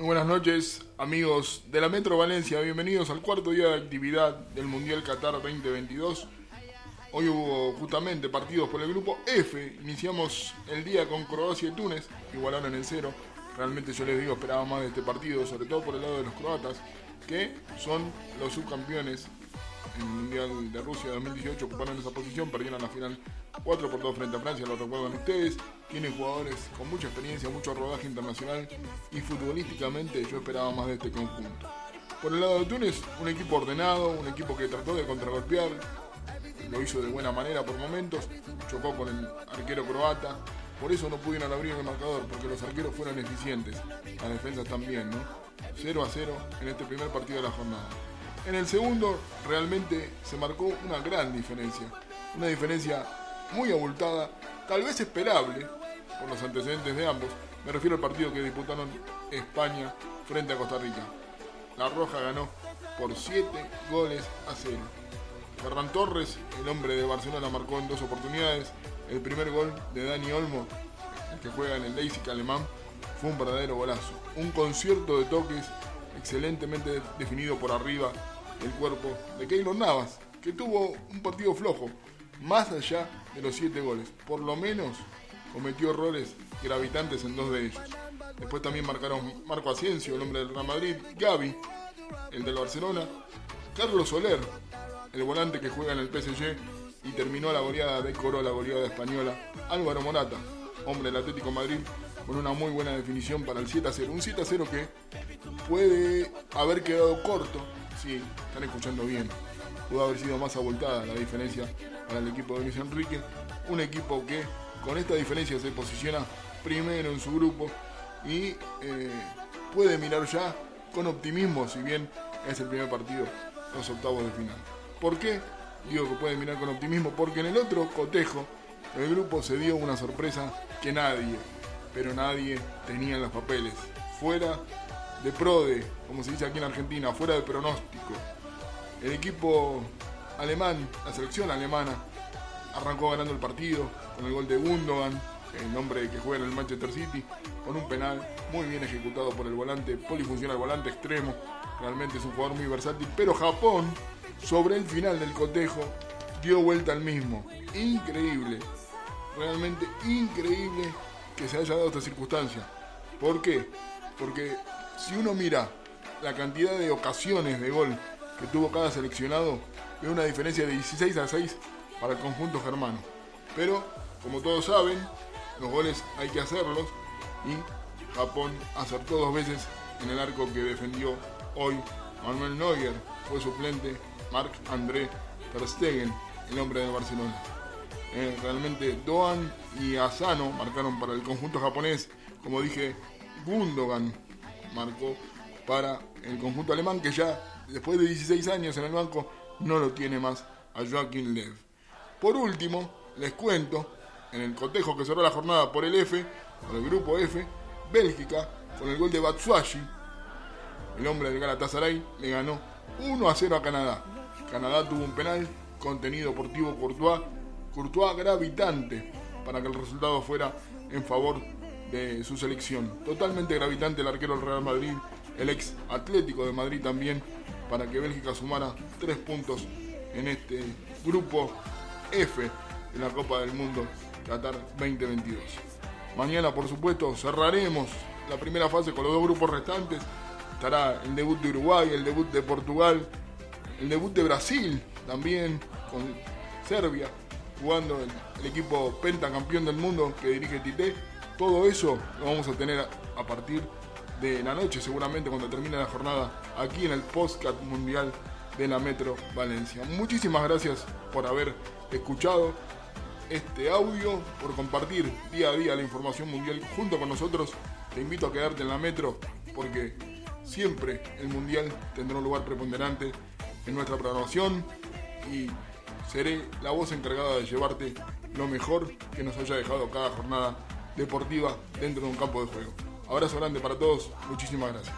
Muy buenas noches, amigos de la Metro Valencia. Bienvenidos al cuarto día de actividad del Mundial Qatar 2022. Hoy hubo justamente partidos por el grupo F. Iniciamos el día con Croacia y Túnez, igualaron en cero. Realmente yo les digo, esperaba más de este partido, sobre todo por el lado de los croatas, que son los subcampeones en el Mundial de Rusia 2018 ocuparon esa posición, perdieron la final 4 por 2 frente a Francia, lo recuerdan ustedes. Tienen jugadores con mucha experiencia, mucho rodaje internacional y futbolísticamente yo esperaba más de este conjunto. Por el lado de Túnez, un equipo ordenado, un equipo que trató de contragolpear, lo hizo de buena manera por momentos, chocó con el arquero croata, por eso no pudieron abrir el marcador, porque los arqueros fueron eficientes, las defensas también, ¿no? 0 a 0 en este primer partido de la jornada. En el segundo realmente se marcó una gran diferencia. Una diferencia muy abultada, tal vez esperable por los antecedentes de ambos. Me refiero al partido que disputaron España frente a Costa Rica. La Roja ganó por 7 goles a 0. Ferran Torres, el hombre de Barcelona, marcó en dos oportunidades. El primer gol de Dani Olmo, el que juega en el Leipzig alemán, fue un verdadero golazo. Un concierto de toques excelentemente definido por arriba el cuerpo de Keylor Navas, que tuvo un partido flojo, más allá de los siete goles. Por lo menos cometió errores gravitantes en dos de ellos. Después también marcaron Marco Asensio, el hombre del Real Madrid, Gaby, el del Barcelona, Carlos Soler, el volante que juega en el PSG y terminó la goleada de Coro, la goleada española, Álvaro Morata, hombre del Atlético Madrid, con una muy buena definición para el 7 a 0. Un 7 a 0 que puede haber quedado corto, sí, están escuchando bien. Pudo haber sido más abultada la diferencia para el equipo de Luis Enrique. Un equipo que con esta diferencia se posiciona primero en su grupo y eh, puede mirar ya con optimismo, si bien es el primer partido, los octavos de final. ¿Por qué? Digo que puede mirar con optimismo, porque en el otro cotejo el grupo se dio una sorpresa que nadie, pero nadie tenía en los papeles. Fuera de prode, como se dice aquí en Argentina, fuera de pronóstico. El equipo alemán, la selección alemana, arrancó ganando el partido con el gol de Gundogan, el hombre que juega en el Manchester City, con un penal muy bien ejecutado por el volante, polifuncional volante extremo. Realmente es un jugador muy versátil, pero Japón, sobre el final del cotejo, dio vuelta al mismo. Increíble, realmente increíble que se haya dado esta circunstancia. ¿Por qué? Porque si uno mira la cantidad de ocasiones de gol que tuvo cada seleccionado, ve una diferencia de 16 a 6 para el conjunto germano. Pero, como todos saben, los goles hay que hacerlos y Japón acertó dos veces en el arco que defendió hoy Manuel Neuer, fue suplente Marc André Ter Stegen, el hombre de Barcelona. Eh, realmente Doan y Asano marcaron para el conjunto japonés, como dije, Gundogan marcó para el conjunto alemán que ya después de 16 años en el banco no lo tiene más a Joaquín Lev. Por último, les cuento, en el cotejo que cerró la jornada por el F, por el grupo F, Bélgica, con el gol de Batsuashi, el hombre del Galatasaray, le ganó 1 a 0 a Canadá. Canadá tuvo un penal contenido por Thibaut Courtois, Courtois gravitante para que el resultado fuera en favor de su selección. Totalmente gravitante el arquero del Real Madrid, el ex Atlético de Madrid también, para que Bélgica sumara tres puntos en este grupo F de la Copa del Mundo Qatar 2022. Mañana, por supuesto, cerraremos la primera fase con los dos grupos restantes. Estará el debut de Uruguay, el debut de Portugal, el debut de Brasil también con Serbia, jugando el, el equipo pentacampeón del mundo que dirige Tite todo eso lo vamos a tener a partir de la noche, seguramente cuando termine la jornada, aquí en el Postcat Mundial de la Metro Valencia. Muchísimas gracias por haber escuchado este audio, por compartir día a día la información mundial junto con nosotros. Te invito a quedarte en la Metro porque siempre el Mundial tendrá un lugar preponderante en nuestra programación y seré la voz encargada de llevarte lo mejor que nos haya dejado cada jornada deportiva dentro de un campo de juego. Abrazo grande para todos, muchísimas gracias.